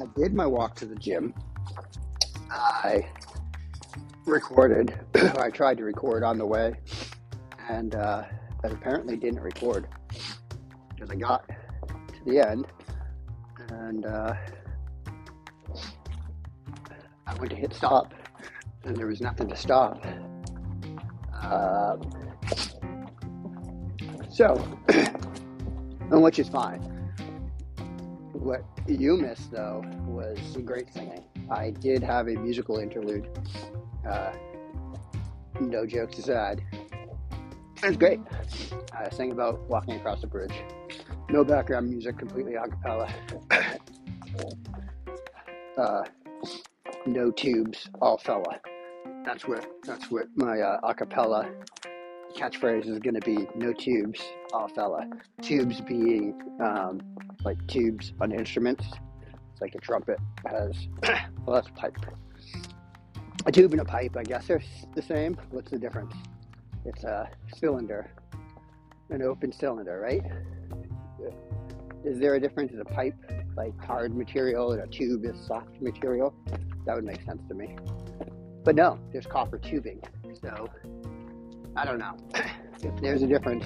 I did my walk to the gym. I recorded, I tried to record on the way, and uh, but apparently didn't record because I got to the end and uh, I went to hit stop and there was nothing to stop. Uh, so, and which is fine. What you missed though was great singing. I did have a musical interlude. Uh, no jokes aside. It was great. I sang about walking across the bridge. No background music, completely a cappella. uh, no tubes, all fella. That's what that's what my uh, a cappella catchphrase is going to be. No tubes, all fella. Tubes being um, like tubes on instruments. It's like a trumpet has well, that's a pipe. A tube and a pipe, I guess, they're the same. What's the difference? It's a cylinder, an open cylinder, right? Is there a difference? Is a pipe like hard material and a tube is soft material? That would make sense to me. But no, there's copper tubing. So I don't know. if there's a difference,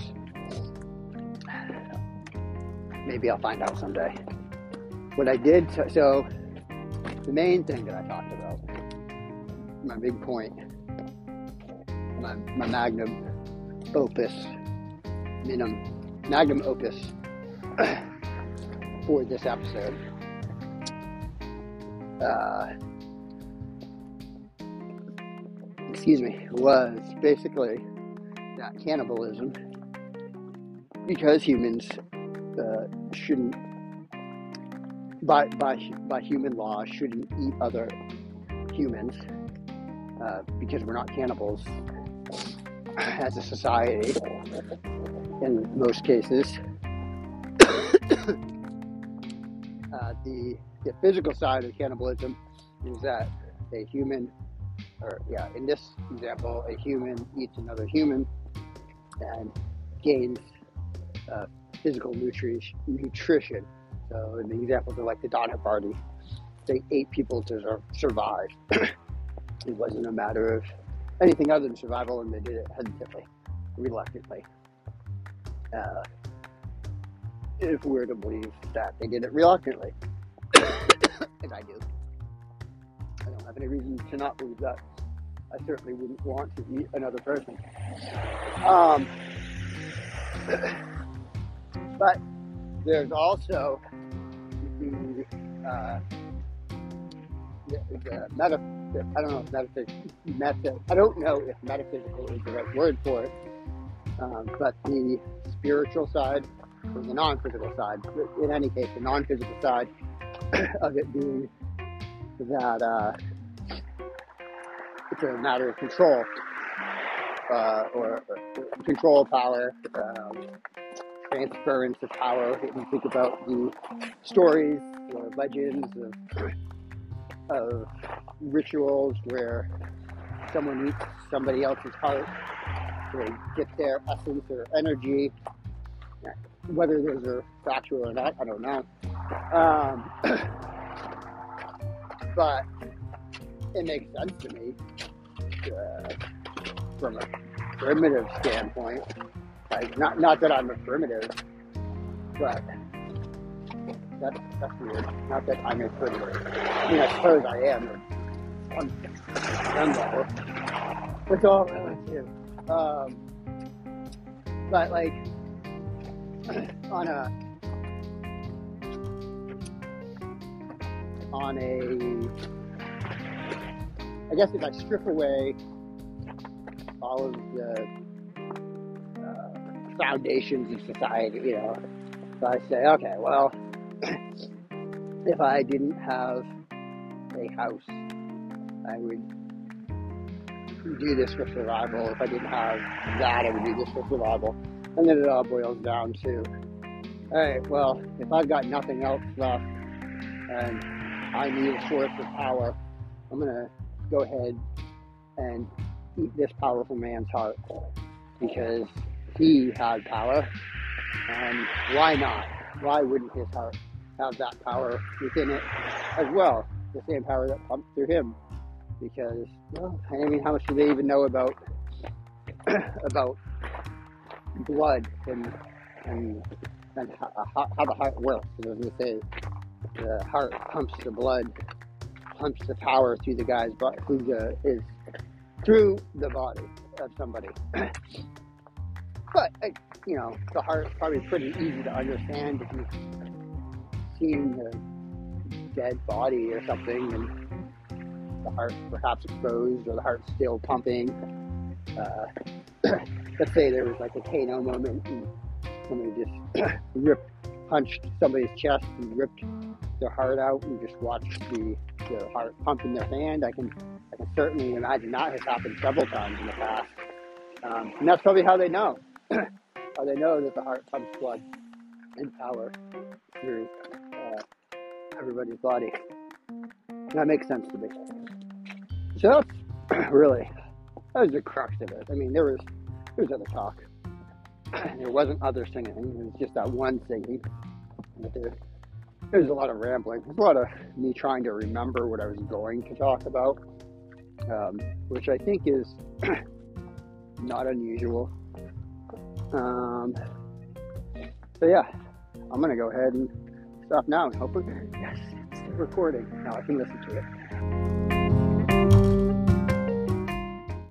maybe I'll find out someday. What I did, t- so the main thing that I talked about, my big point, my, my magnum opus, minimum, magnum opus for this episode. Uh, excuse me, was basically that cannibalism because humans uh, shouldn't, by, by, by human law, shouldn't eat other humans uh, because we're not cannibals as a society in most cases. uh, the, the physical side of cannibalism is that a human, or yeah, in this example, a human eats another human and gains uh, physical nutri- nutrition. So in the examples are like the Donner Party, they ate people to survive. it wasn't a matter of anything other than survival, and they did it hesitantly, reluctantly. Uh, if we're to believe that they did it reluctantly, and I do. I don't have any reason to not believe that. I certainly wouldn't want to eat another person. Um, but there's also the, uh, the, the meta, I don't know if metaphysical, meta, I don't know if metaphysical is the right word for it, um, but the spiritual side or the non-physical side. In any case, the non-physical side of it being that uh, it's a matter of control uh, or, control power, um, transference of power. If you think about the stories or legends of, of rituals where someone eats somebody else's heart to get their essence or energy whether those are factual or not, I don't know. Um, but it makes sense to me uh, from a primitive standpoint. Like, not not that I'm a primitive, but that's that's weird. Not that I'm a primitive. I mean, I suppose I am level. It's all relative. Um, but like on a on a I guess if I strip away all of the uh, foundations of society, you know, if I say, okay, well, if I didn't have a house, I would do this for survival. If I didn't have that, I would do this for survival. And then it all boils down to, all right, well, if I've got nothing else left and I need a source of power, I'm going to go ahead and eat this powerful man's heart because he had power. And why not? Why wouldn't his heart have that power within it? as well, the same power that pumped through him. Because, well, I mean, how much do they even know about about blood and and and how, how the heart works? I was going to say the heart pumps the blood, pumps the power through the guy's body, who the, is through the body of somebody. but you know, the heart probably pretty easy to understand if you've seen a dead body or something, and the heart perhaps exposed or the heart still pumping. Uh, let's say there was like a Kano moment and somebody just ripped, punched somebody's chest and ripped their heart out and just watch the, the heart pump in their hand. I can I can certainly imagine that has happened several times in the past. Um, and that's probably how they know. how they know that the heart pumps blood and power through uh, everybody's body. That makes sense to me. So that's really that was the crux of it. I mean, there was there was other talk. There wasn't other singing. It was just that one singing. There's a lot of rambling. There's a lot of me trying to remember what I was going to talk about, um, which I think is not unusual. Um, so yeah, I'm gonna go ahead and stop now hopefully, yes, it's recording. Now I can listen to it.